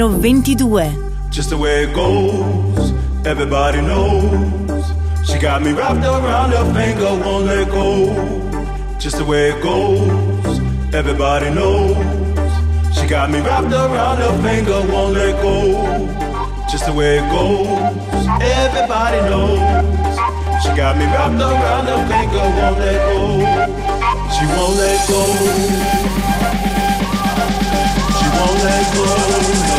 numero 22. Just the way it goes, everybody knows. She got me wrapped around her finger, won't let go. Just the way it goes, everybody knows. She got me wrapped around her finger, won't let go. Just the way it goes, everybody knows. She got me wrapped around her finger, won't let go. She won't let go She won't let go.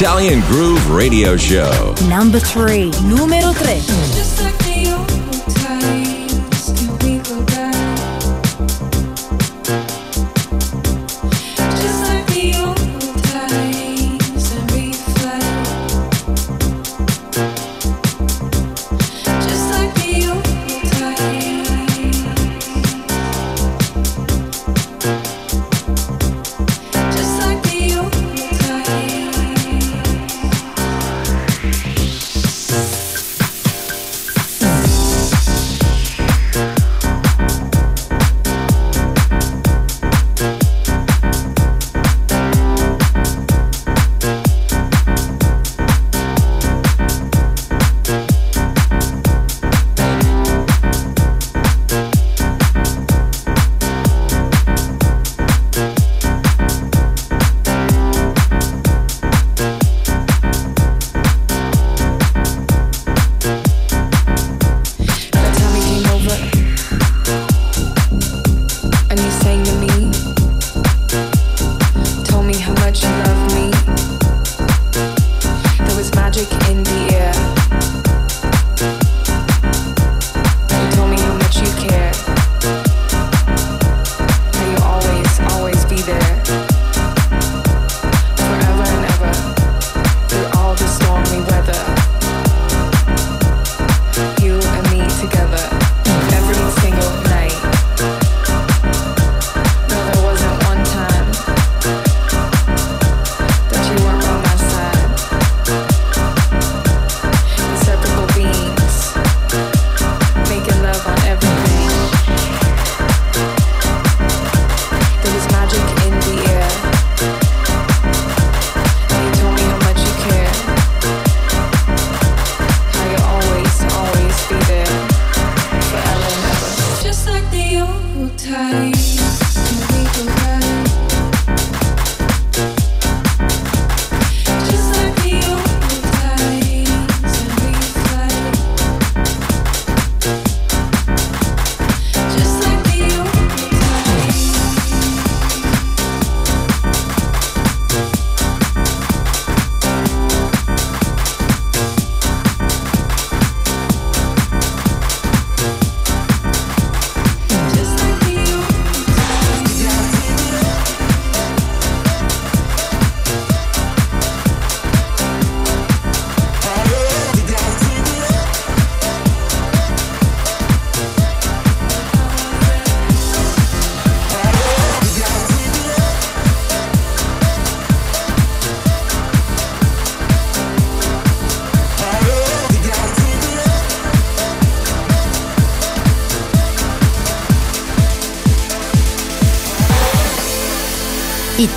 Italian Groove Radio Show. Number 3, numero 3.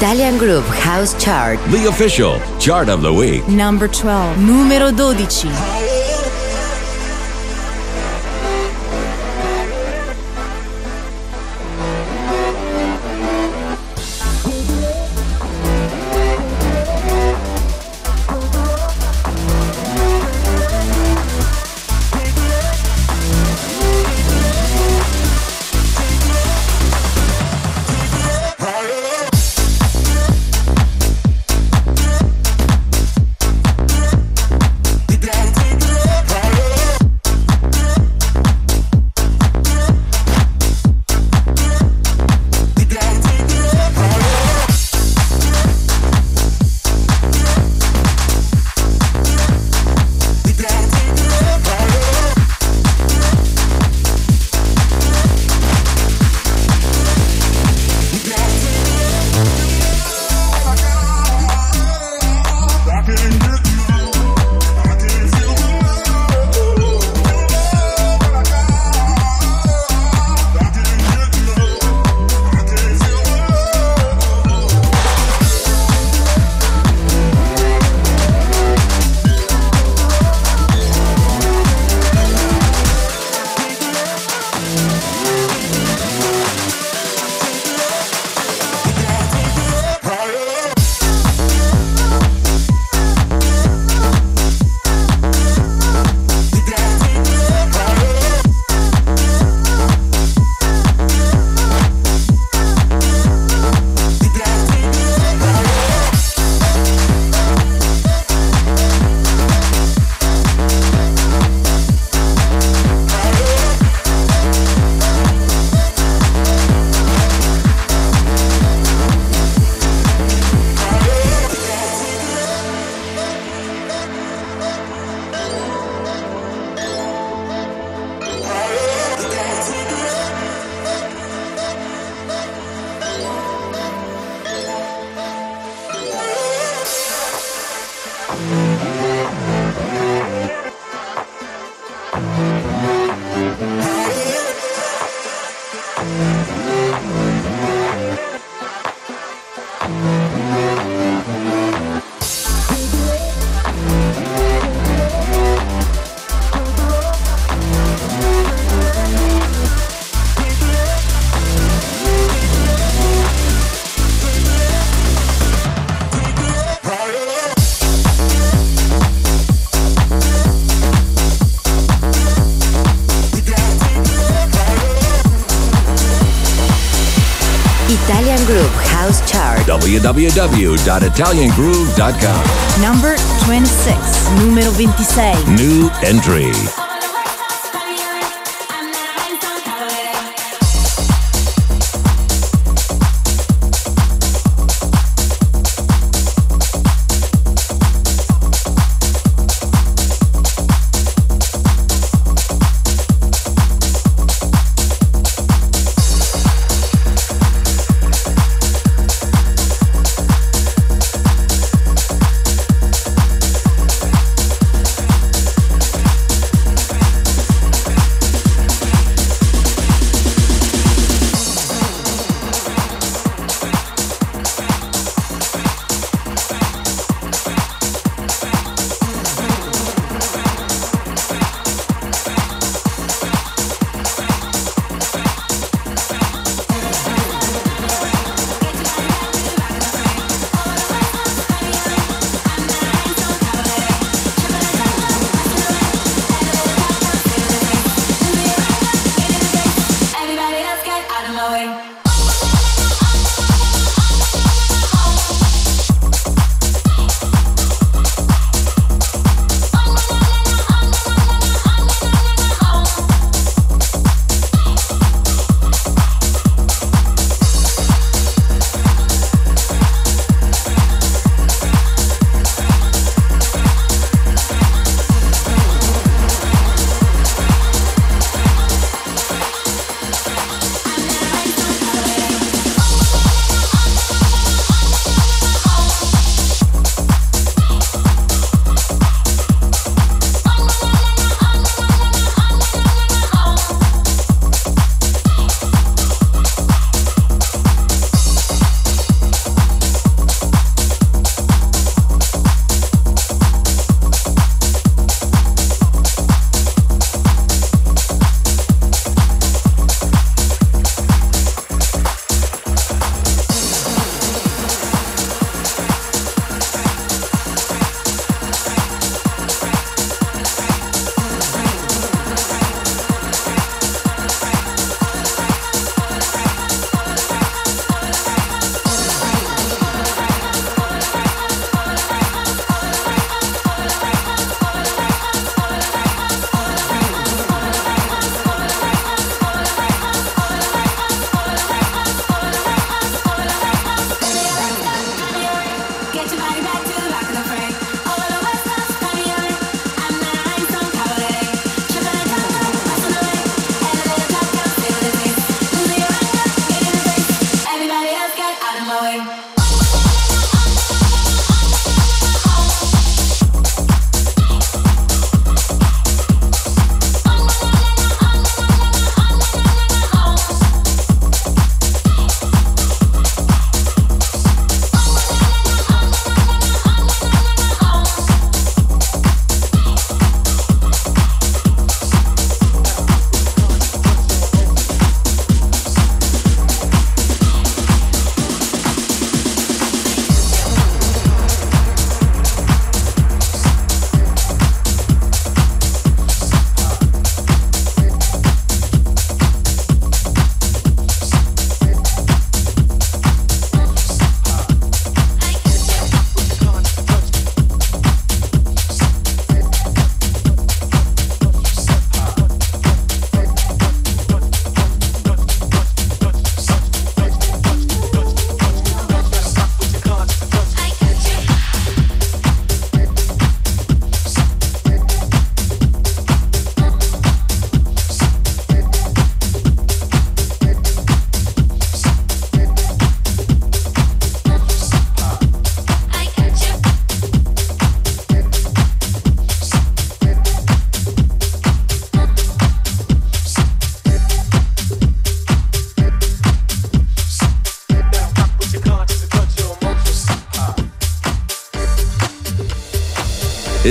Italian Groove House Chart. The official chart of the week. Number 12. Numero 12. www.italiangroove.com. Number 26, numero 26. New entry.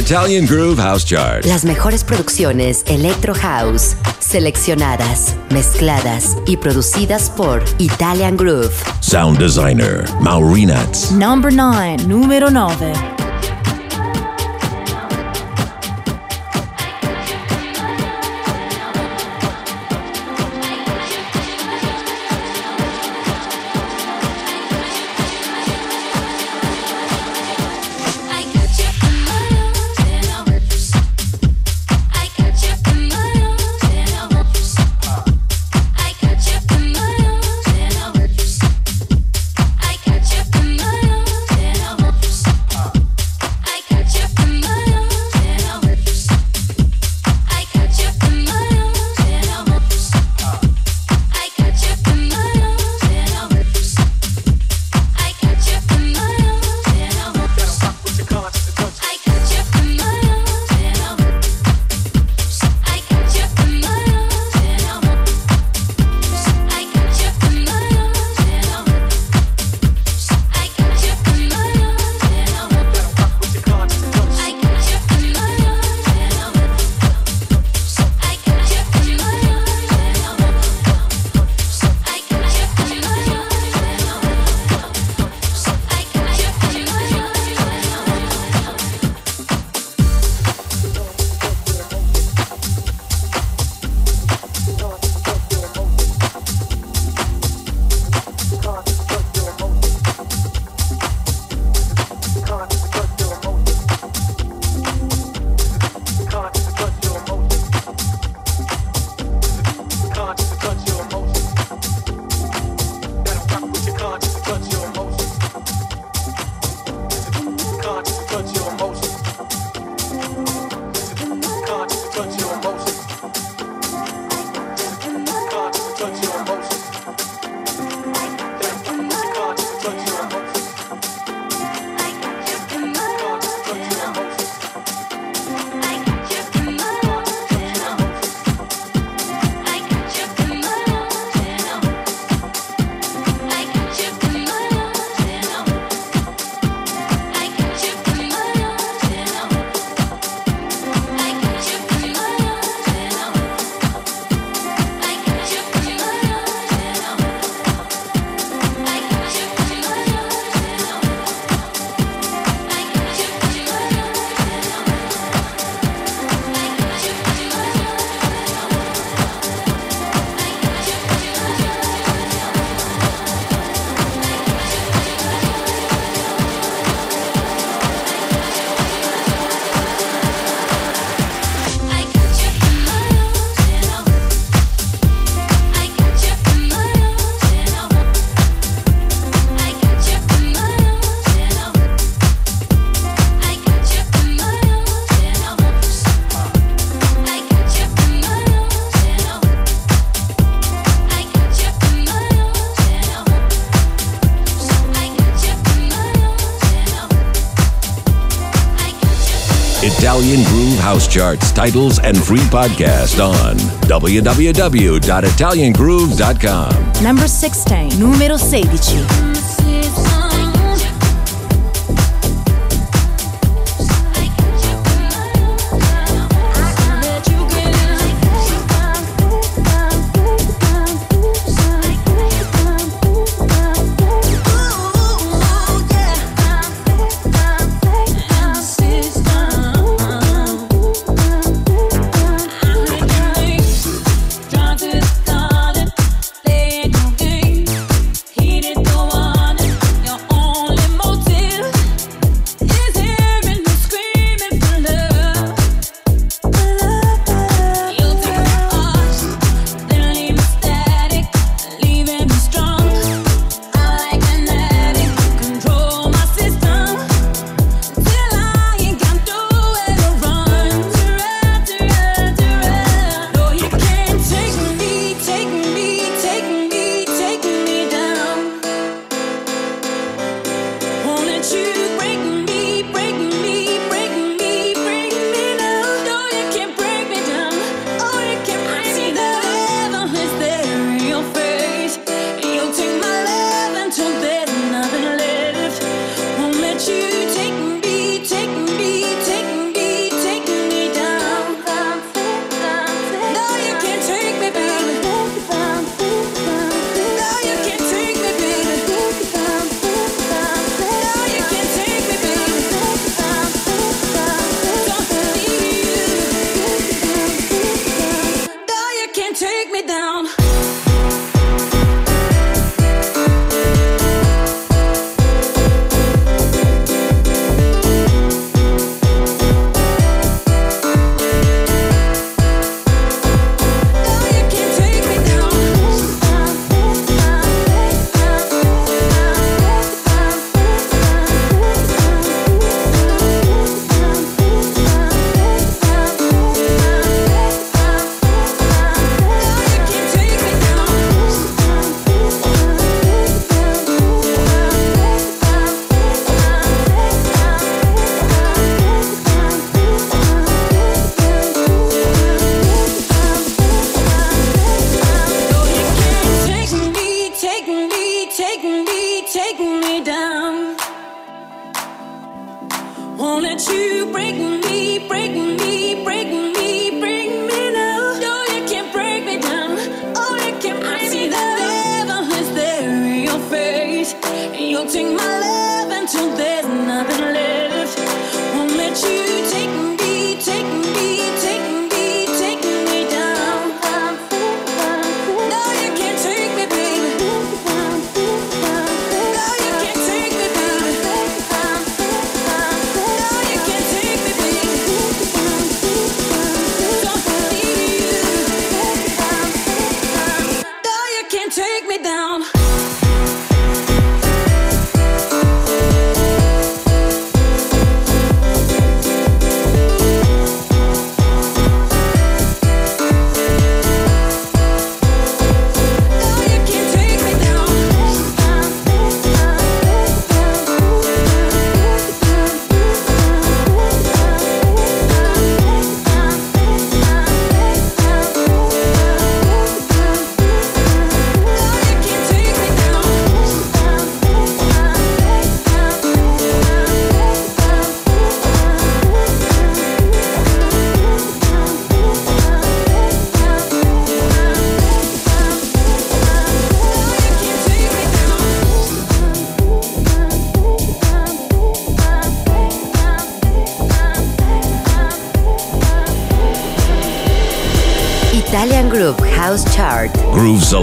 Italian Groove House Chart. Las mejores producciones Electro House, seleccionadas, mezcladas y producidas por Italian Groove. Sound designer Maurinats. Number 9, número 9. Charts, titles, and free podcast on www.italiangroove.com. Number 16, numero 16.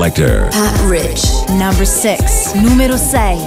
Selector. Pat Rich. Number 6. Numero 6.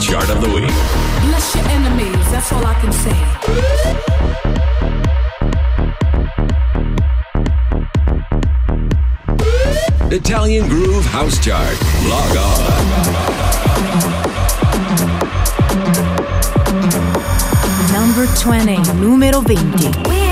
chart of the week. Bless your enemies, that's all I can say. Italian Groove House Chart. Log on. Number 20, numero 20.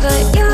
put your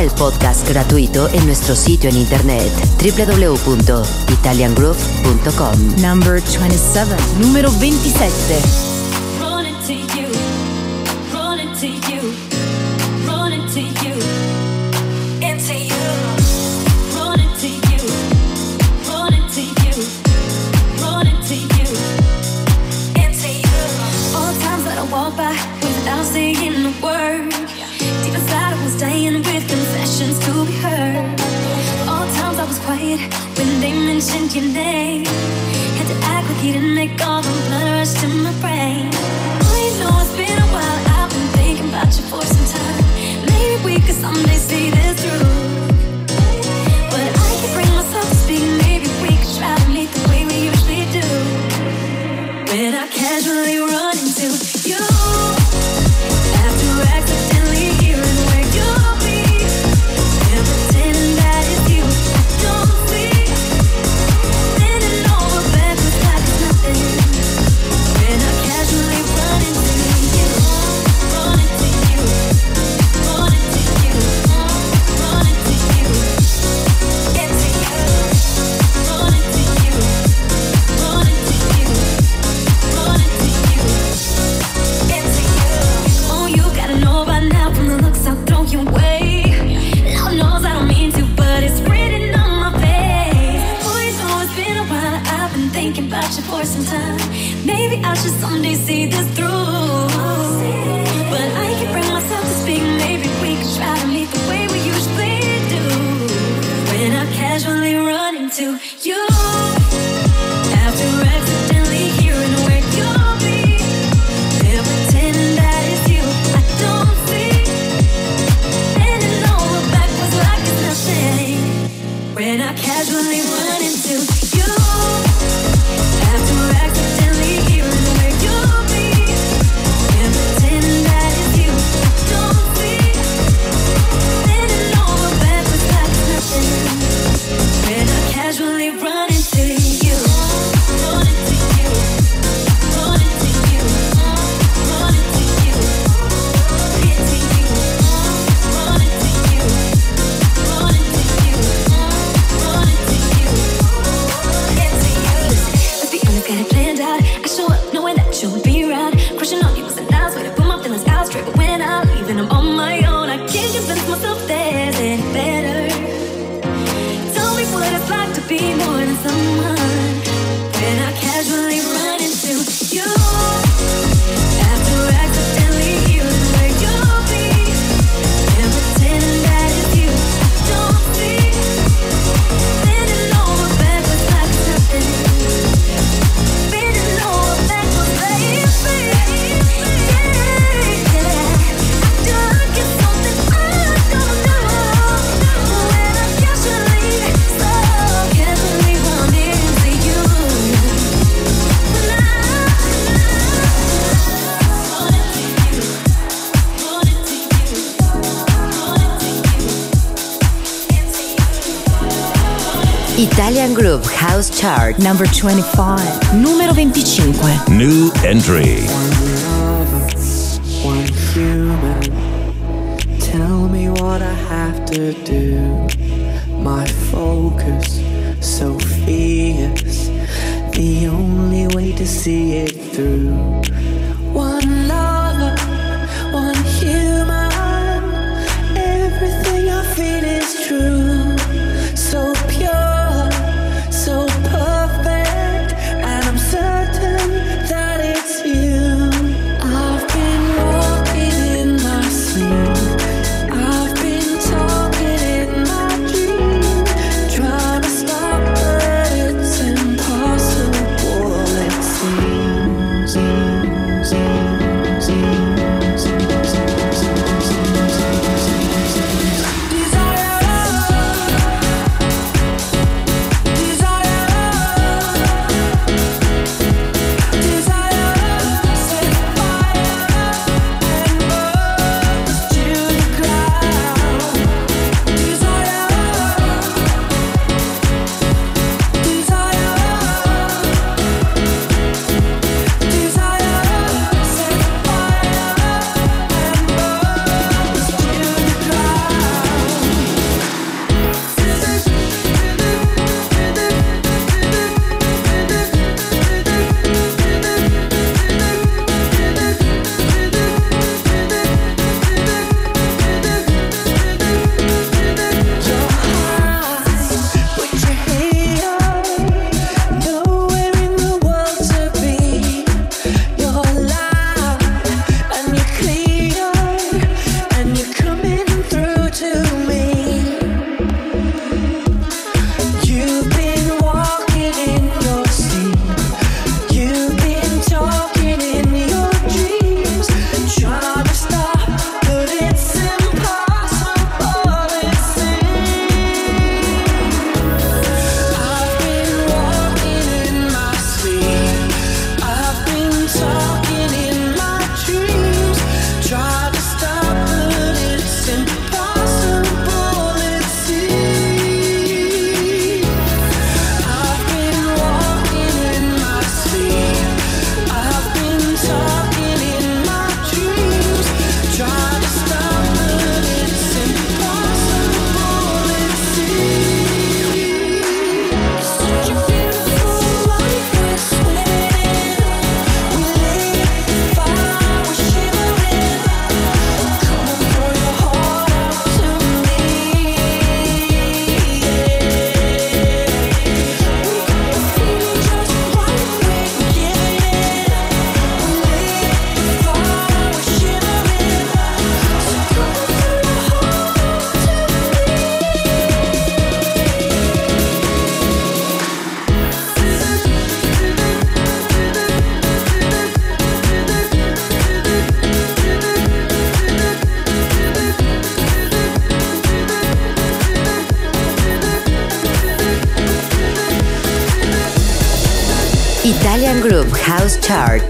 El podcast gratuito en nuestro sitio en internet www.italiangroove.com. Number 27, número 27. your name. Had to act like didn't make all the blood rush to my brain. chart number 25 numero 25 new entry. To do. My focus so fierce. The only way to see it through.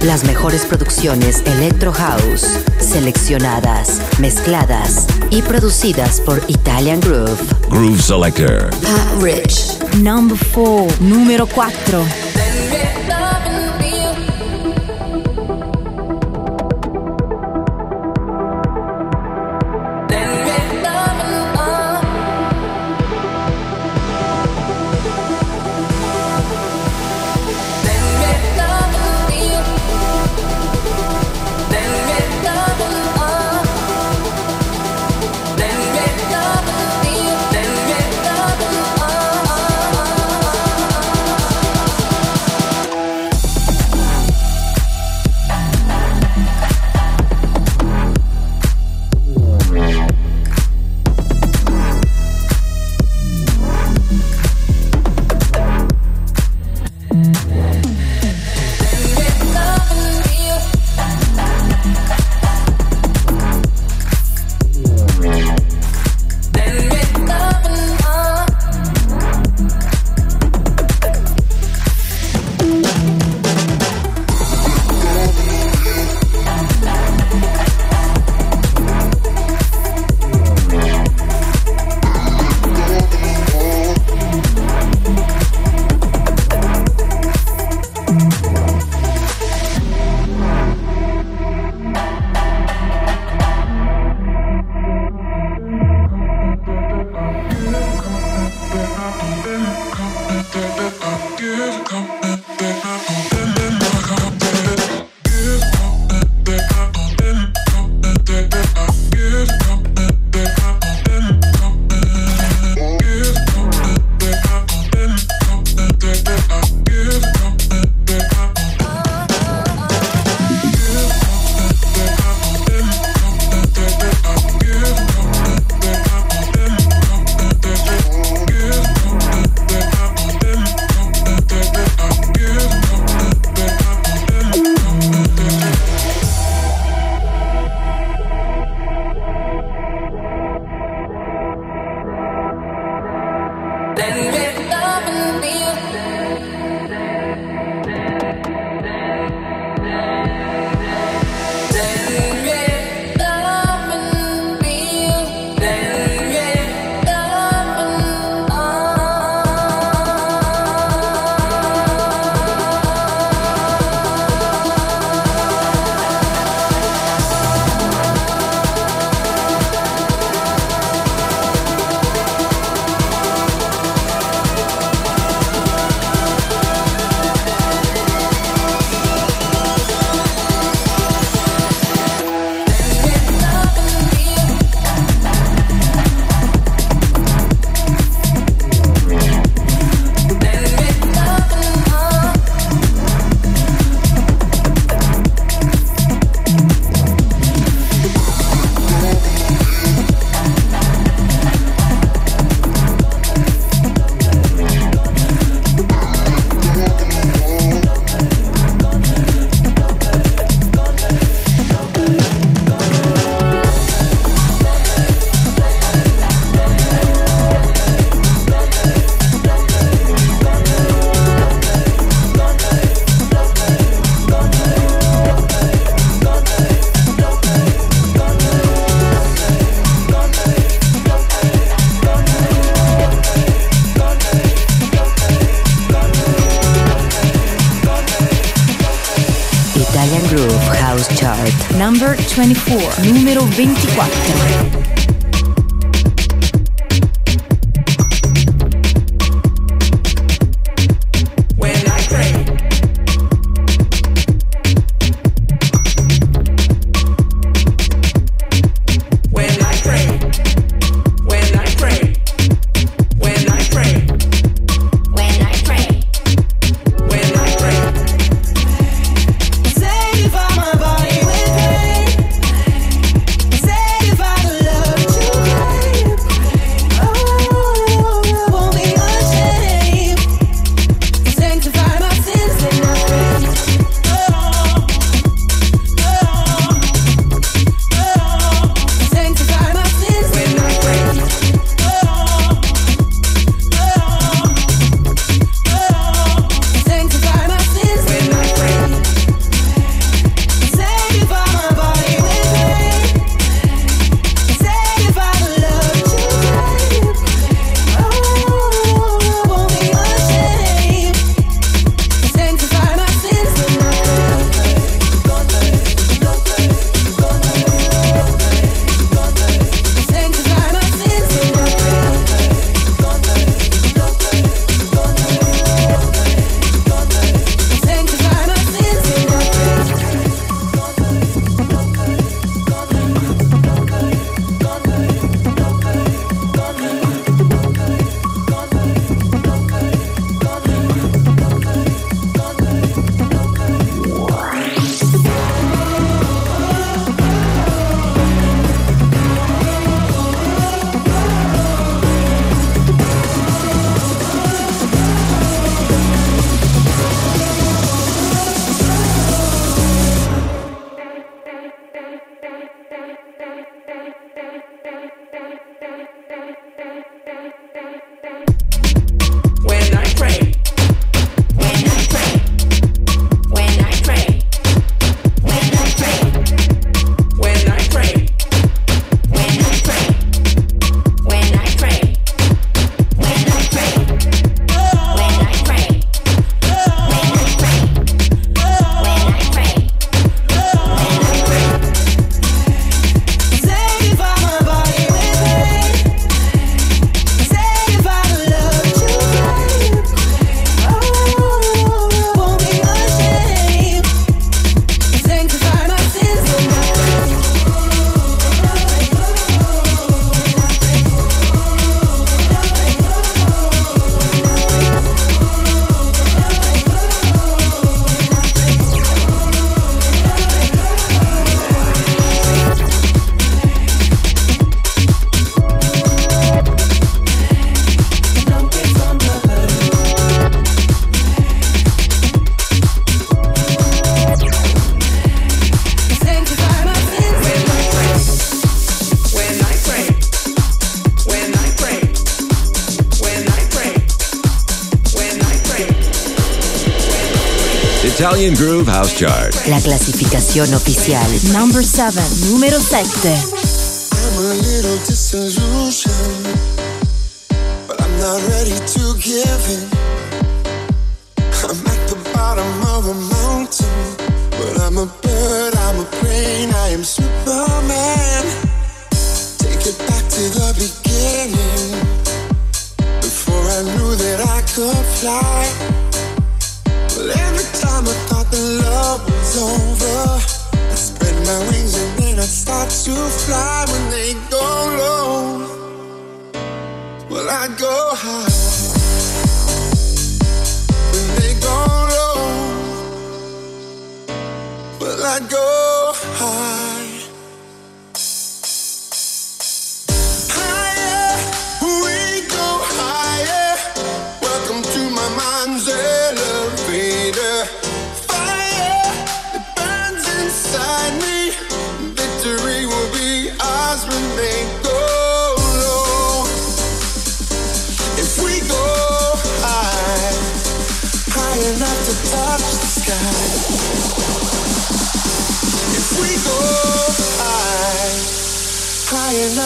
Las mejores producciones Electro House, seleccionadas, mezcladas y producidas por Italian Groove. Groove Selector. Pat Rich. Number 4. Numero 4. Twenty-four. numero 24. Italian Groove House Chart. La clasificación oficial. Number 7. Número 7. I'm a little disillusioned, but I'm not ready to give in. I'm at the bottom of a mountain, but I'm a bird, I'm a I am Superman. Take it back to the beginning. it's over. I spread my wings and then I start to fly when they go low. Well, I go high. When they go low. Well, I go high.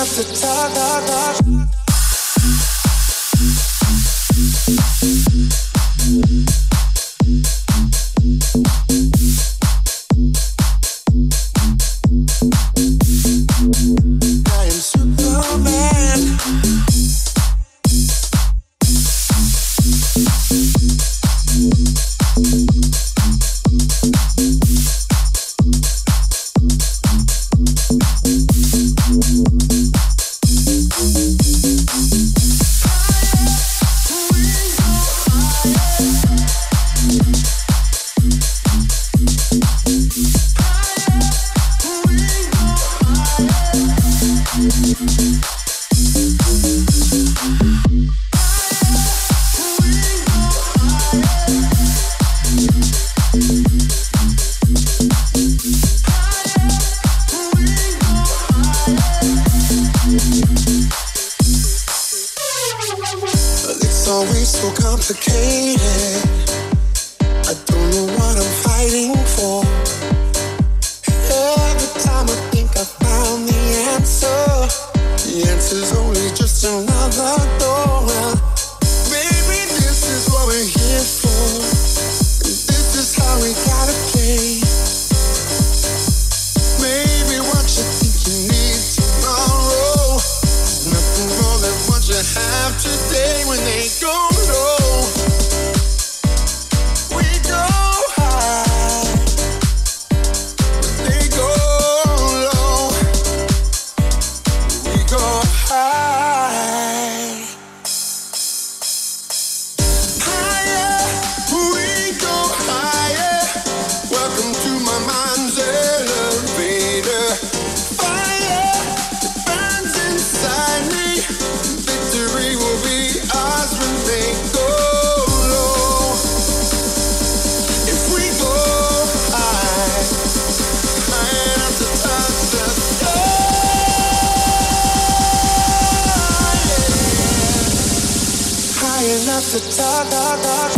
enough to talk, talk, talk. To talk, talk, talk.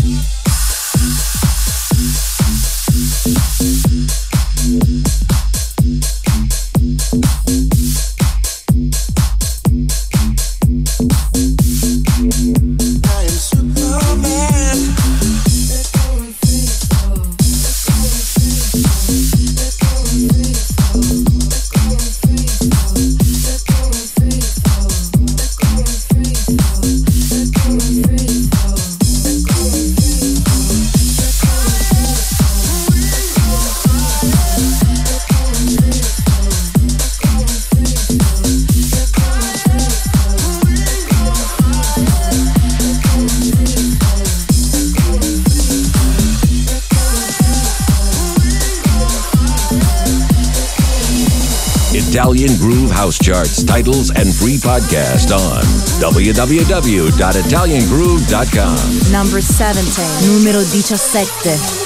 House Charts, titles, and free podcast on www.italiangroove.com. Number 17. Numero 17.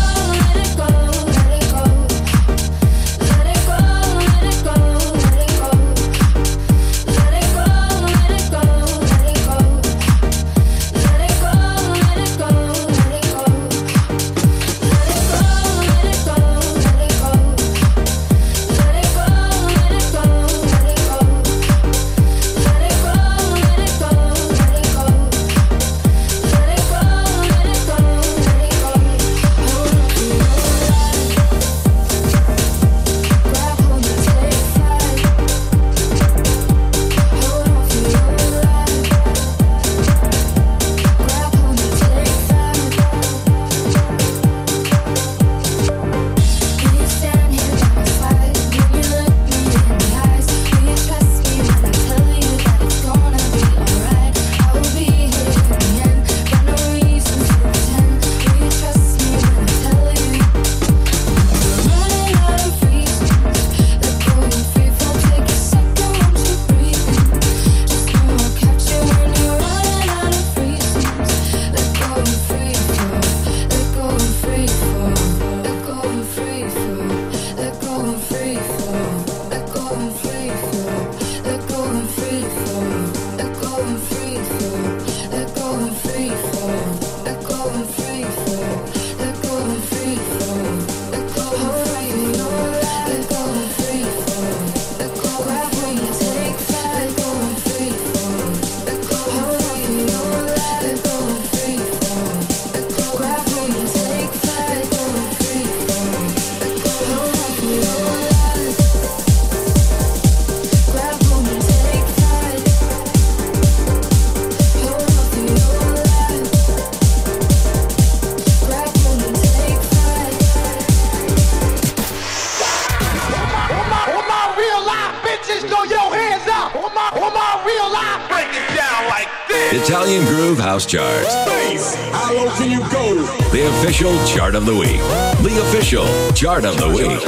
Of the week. The official chart of the week.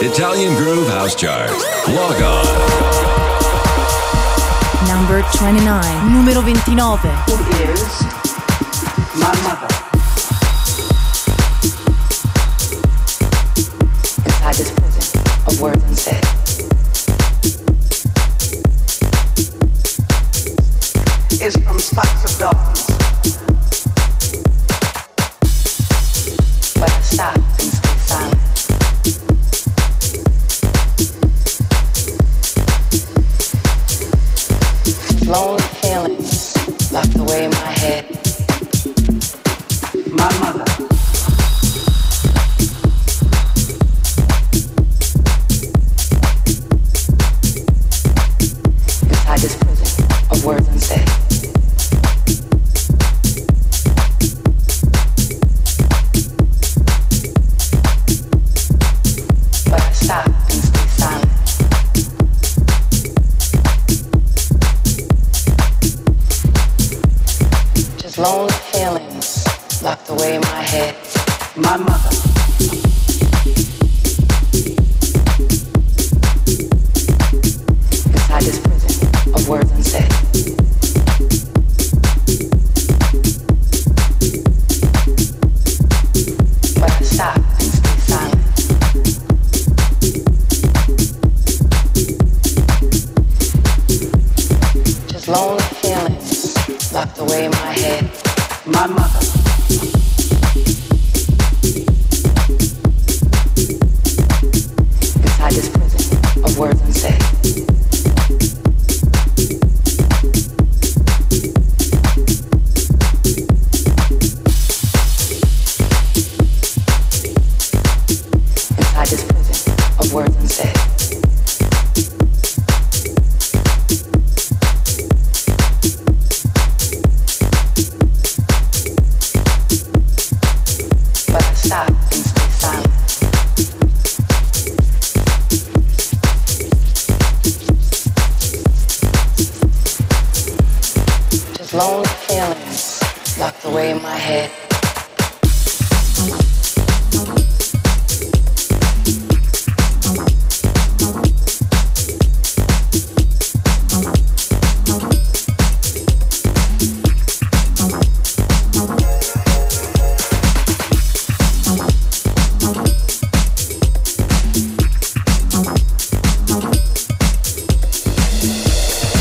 Italian Groove House Chart. Log on. Number 29. Numero 29. Who is my mother?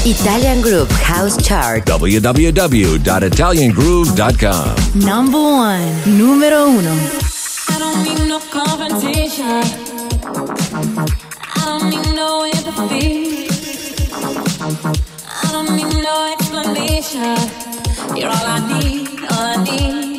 Italian Groove House Chart. www.italiangroove.com. Number one. Numero uno. I don't need no. I don't need no empathy. I don't need no explanation. You're all I need, all I need.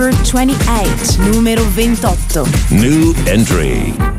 number 28, numero 28. New entry.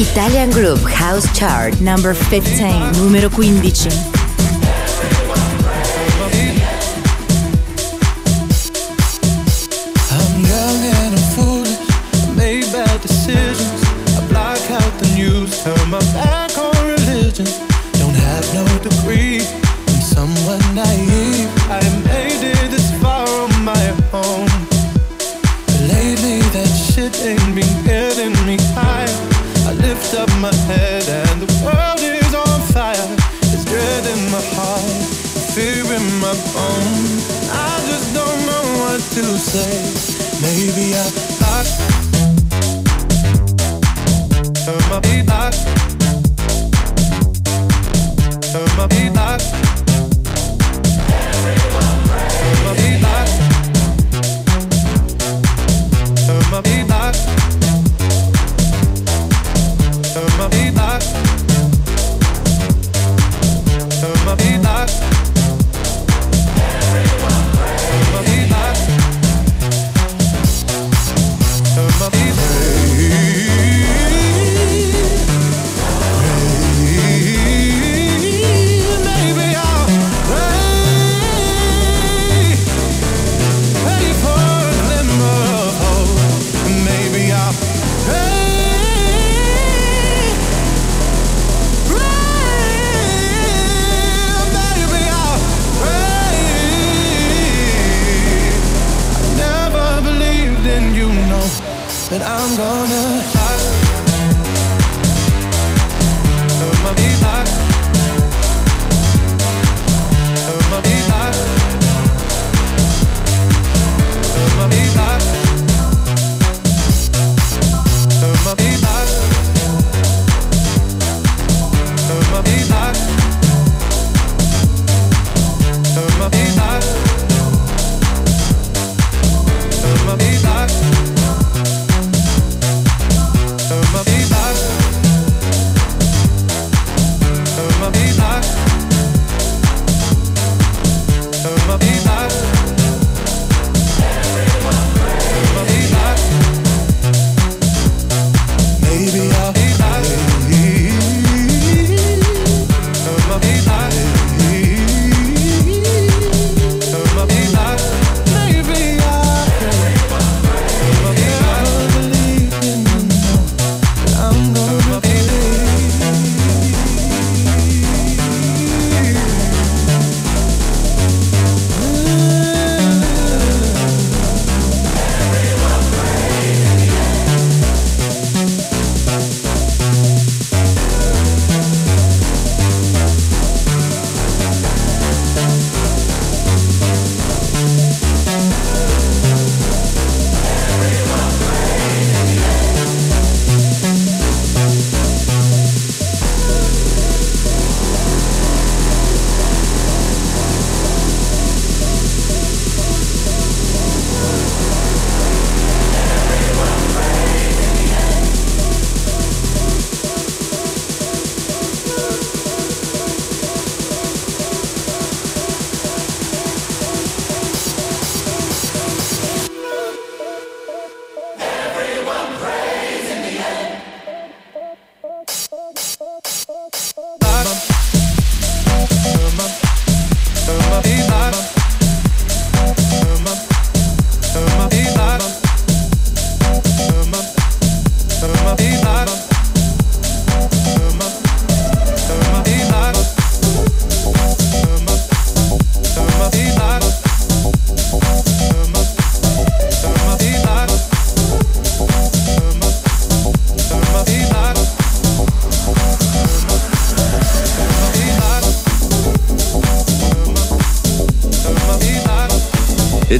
Italian Groove House Chart number 15, numero 15. Decisions. I block out the news, my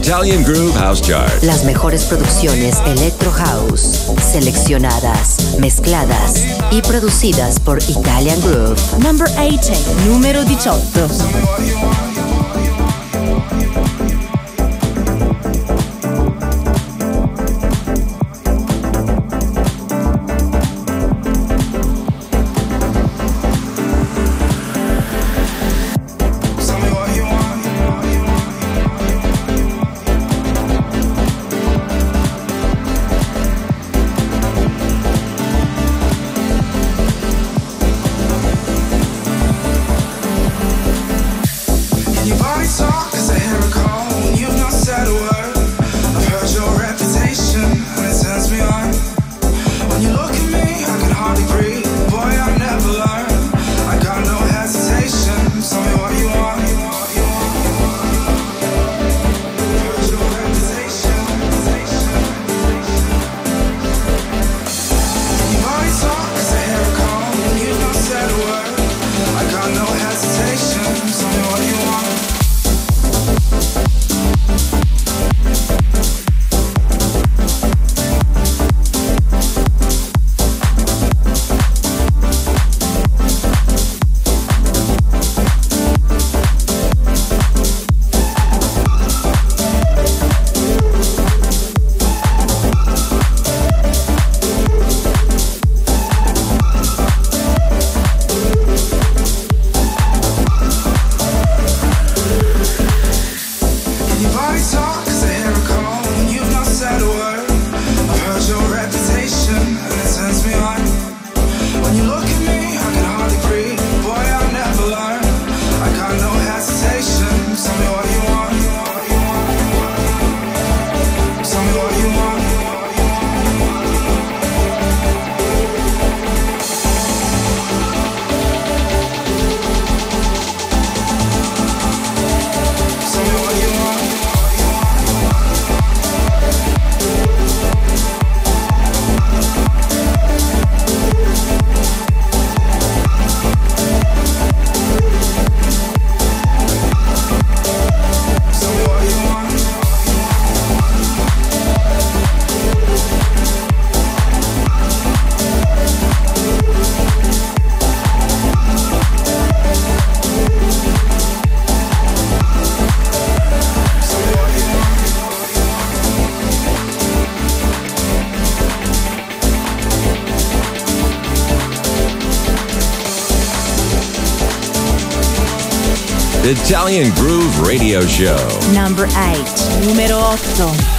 Italian Groove House Chart. Las mejores producciones Electro House, seleccionadas, mezcladas y producidas por Italian Groove. Number 18, número 18. Italian Groove Radio Show. Number 8. Numero 8.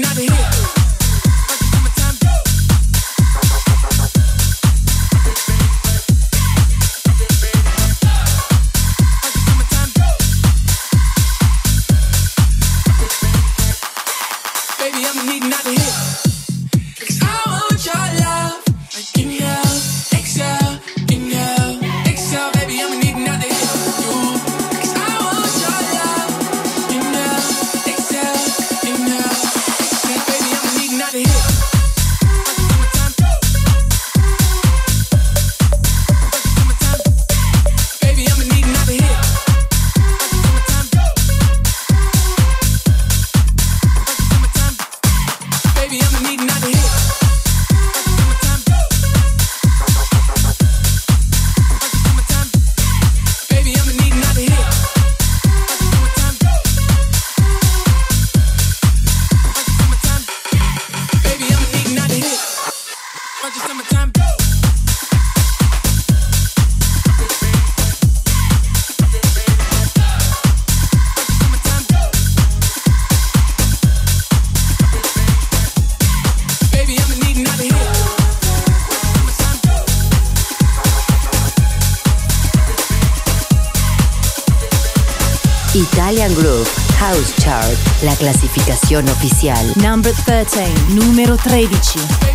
Baby, clasificación oficial. Number 13, numero 13.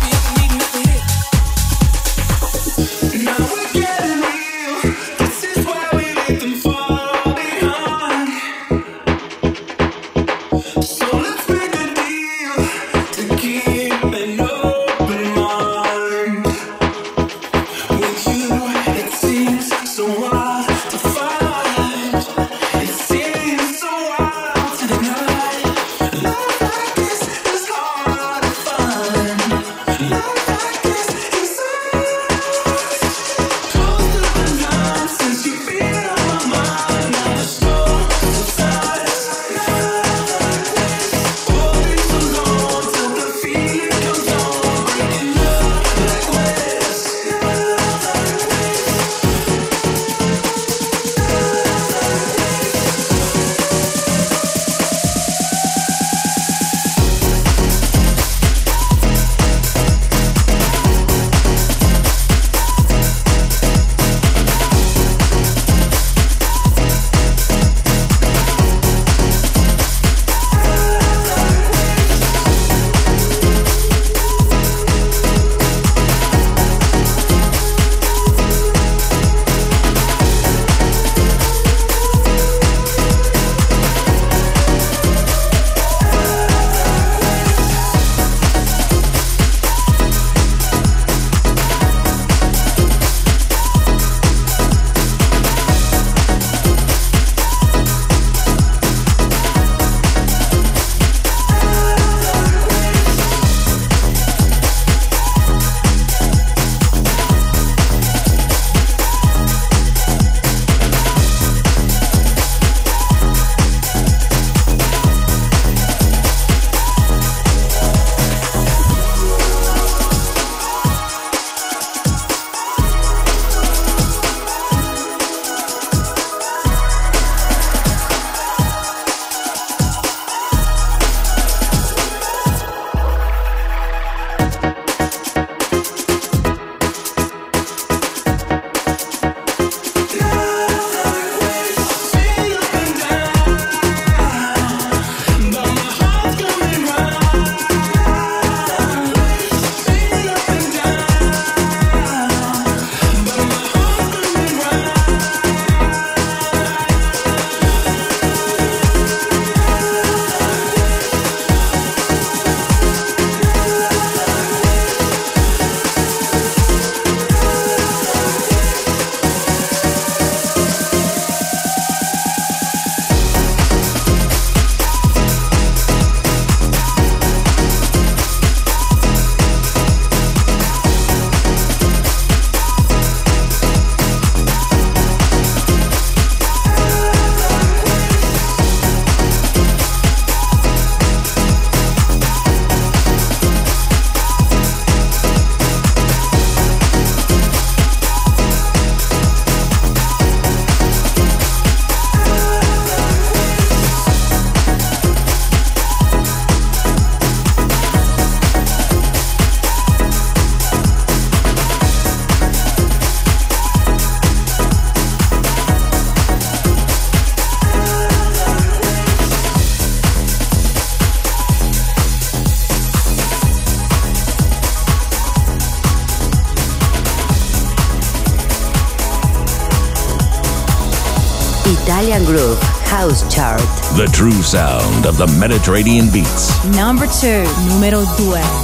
The true sound of the Mediterranean beats. Number two, numero due.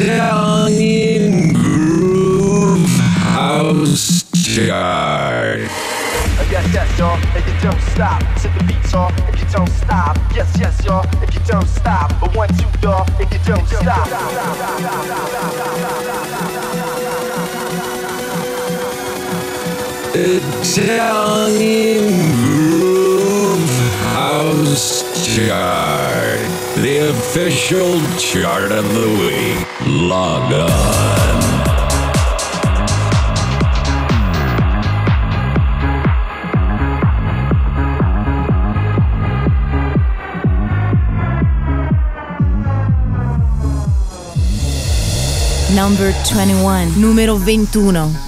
Italian Groove House Chart. Yes, yes, y'all, If you don't stop set the beats y'all, you don't stop. Yes, yes, y'all, If you don't stop. But once two, y'all, If you don't stop. Italian Groove House Chart, the official chart of the week log on. Number 21, numero 21.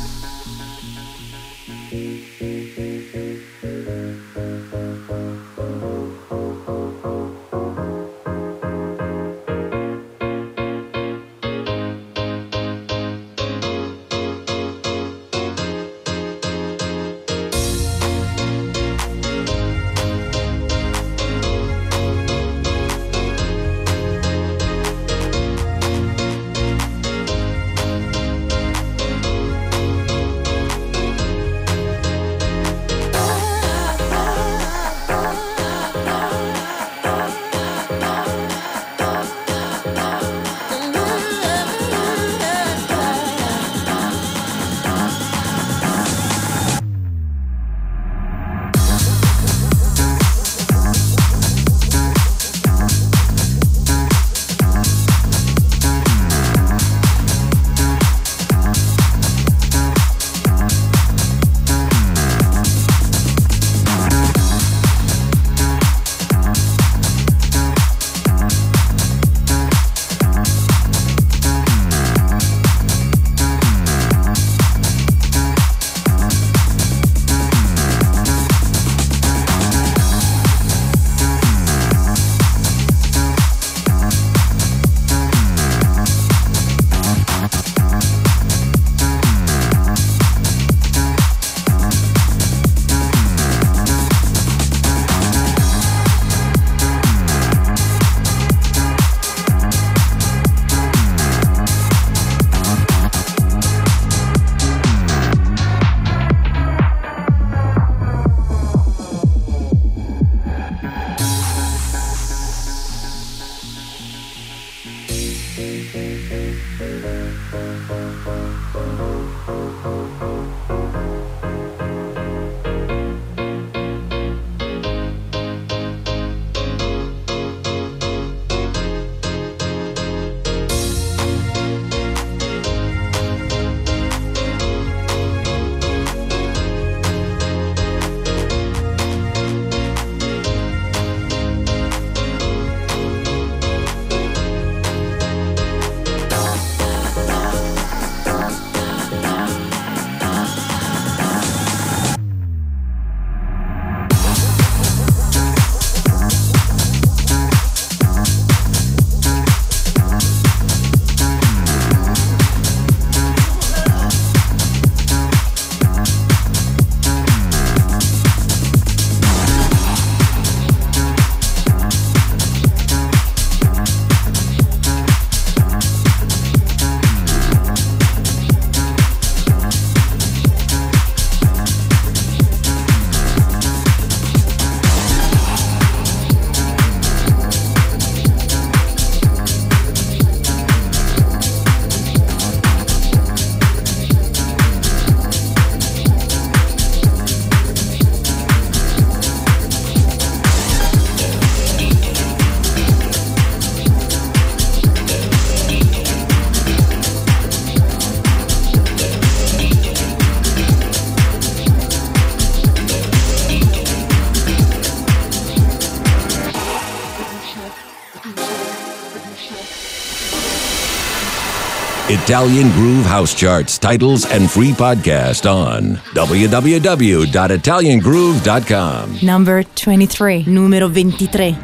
Italian Groove House Charts, titles, and free podcast on www.italiangroove.com. Number 23. Numero 23.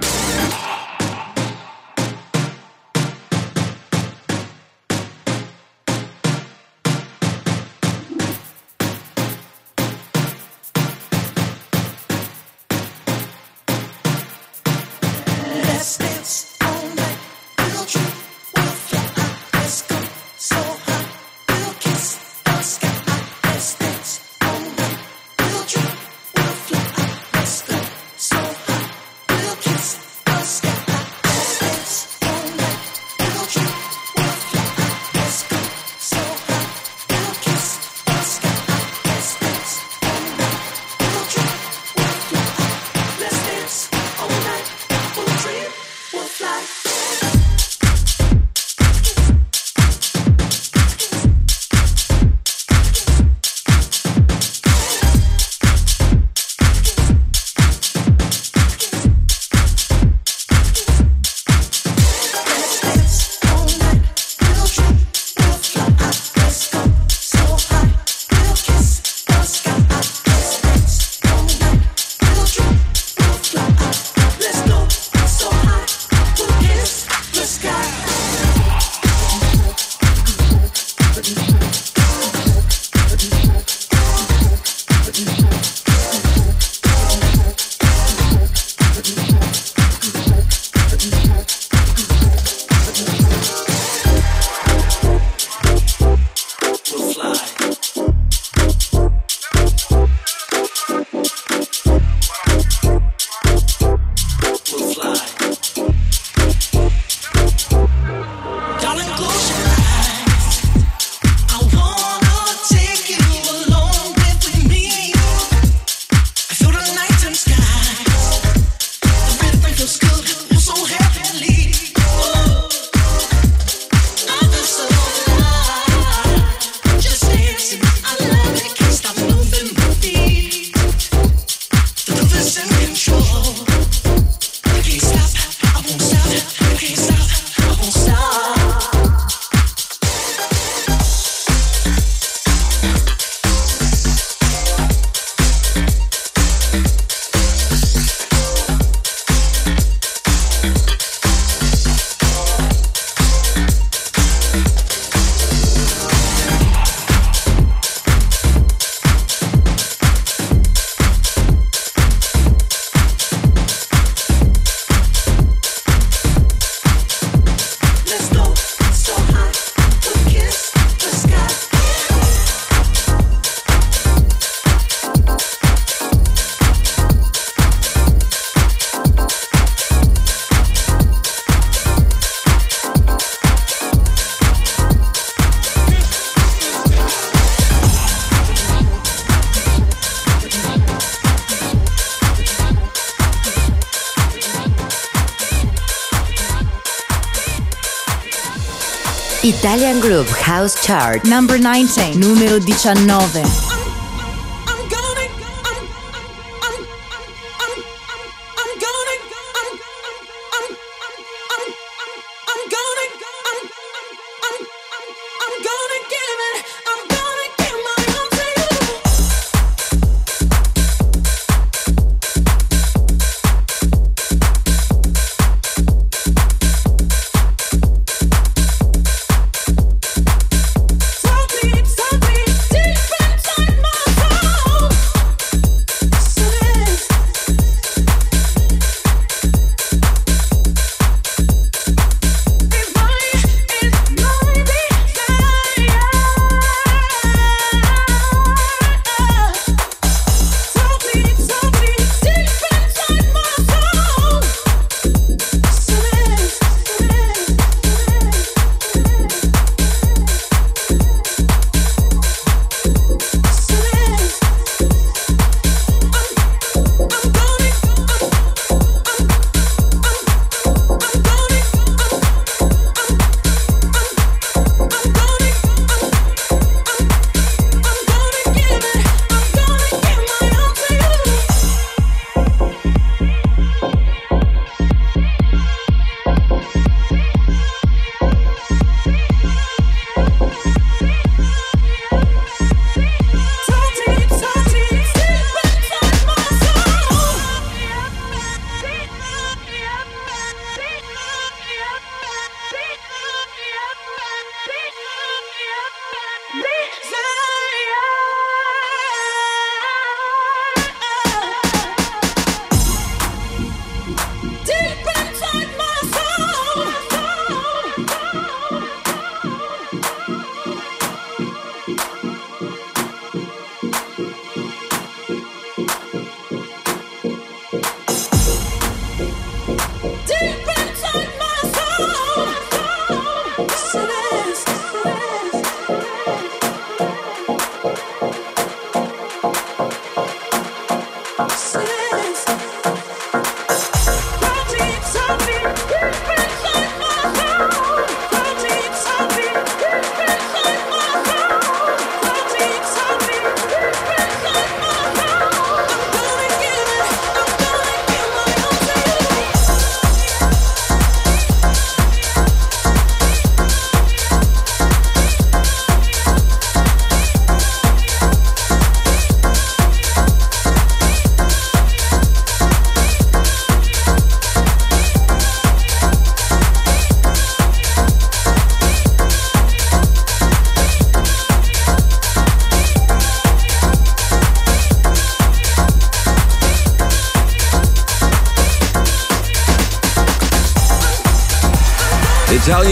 Italian Groove House Chart. Number 19. Numero 19.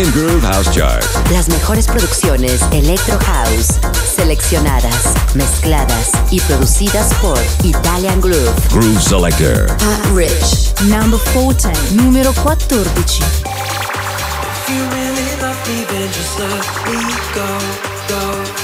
Italian Groove House Chart. Las mejores producciones Electro House, seleccionadas, mezcladas y producidas por Italian Groove. Groove Selector. Rich. Number 14. Numero 14. If you really love me, then just let me go, go,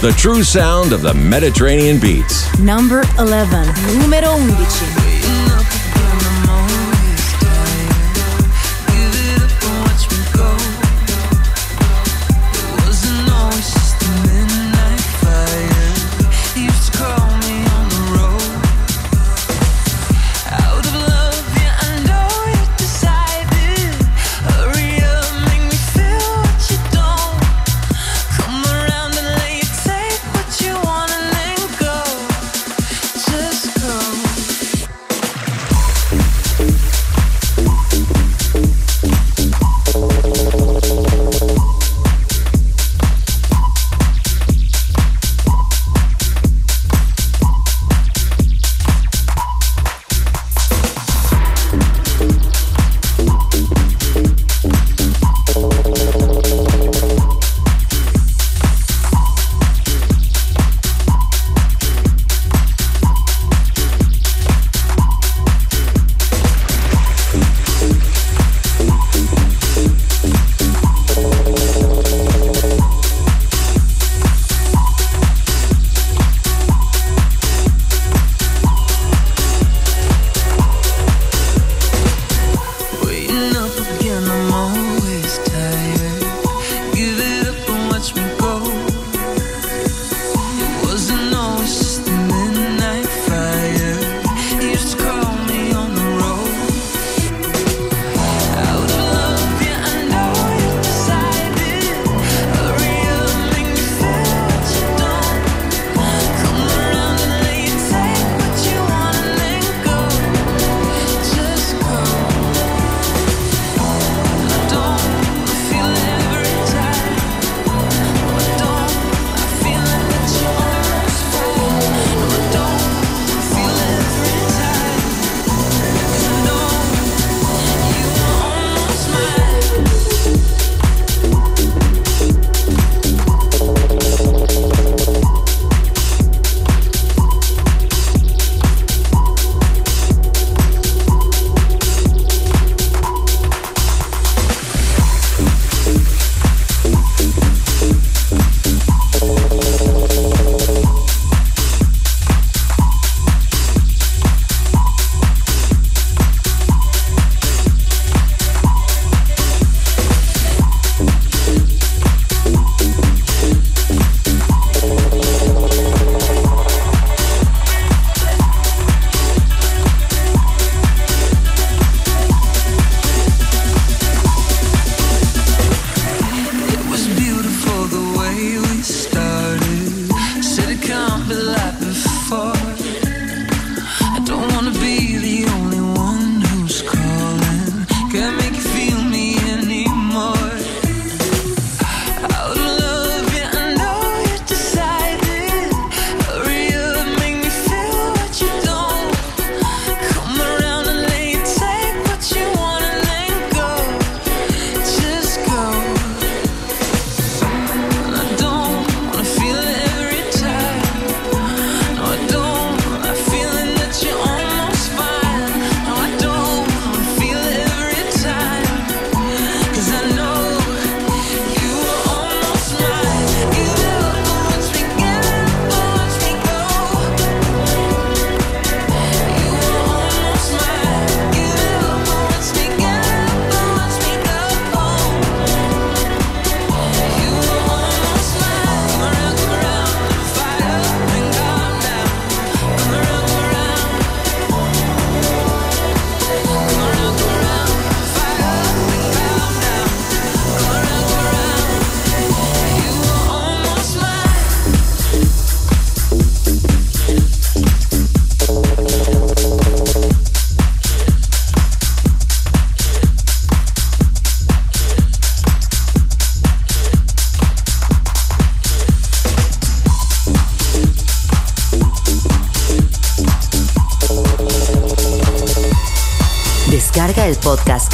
The true sound of the Mediterranean beats. Number 11. Numero 11.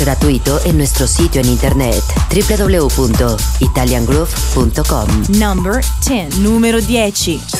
gratuito en nuestro sitio en internet www.italiangroove.com. Number 10. Número 10.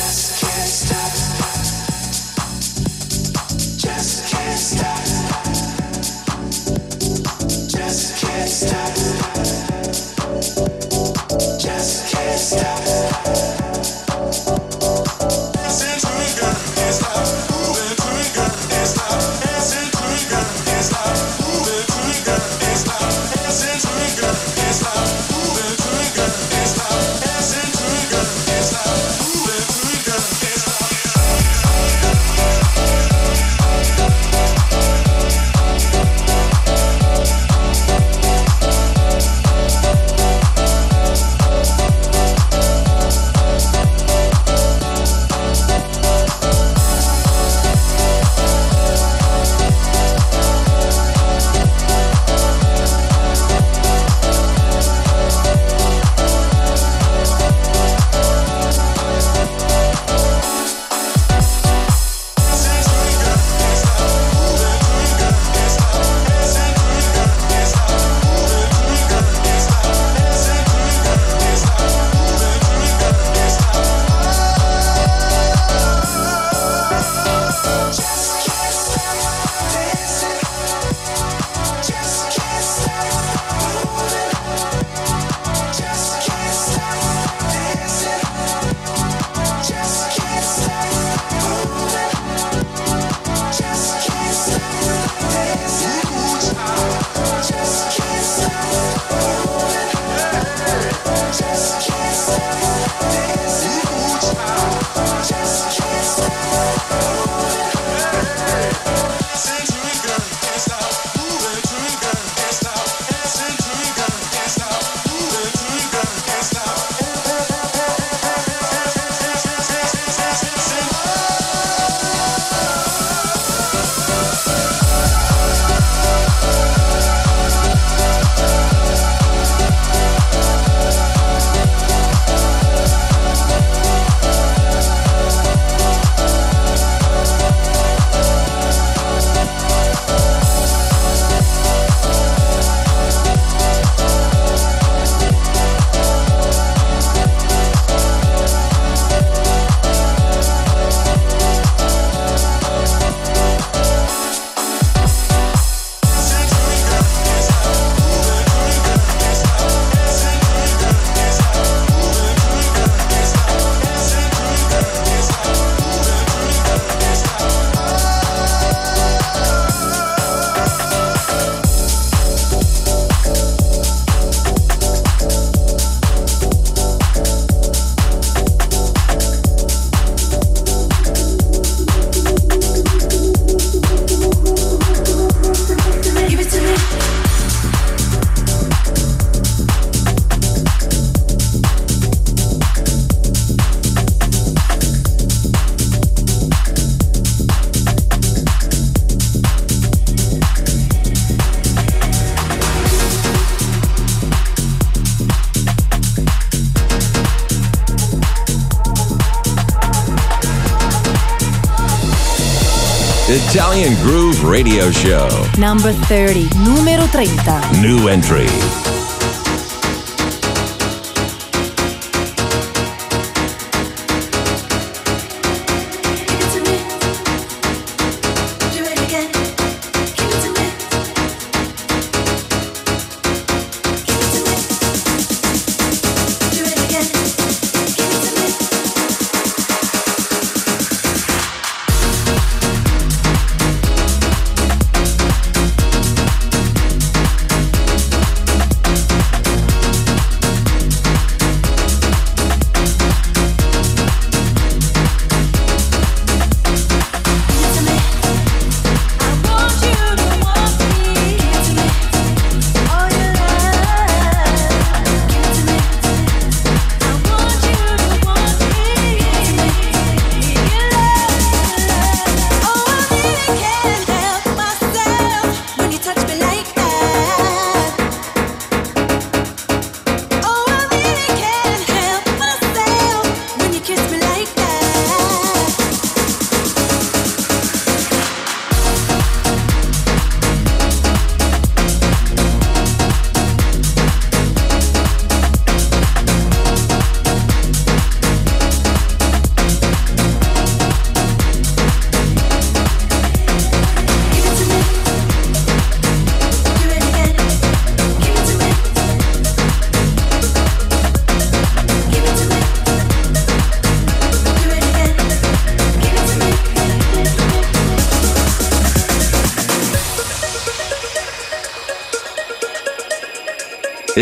Italian Groove Radio Show. Number 30. Numero 30. New entry.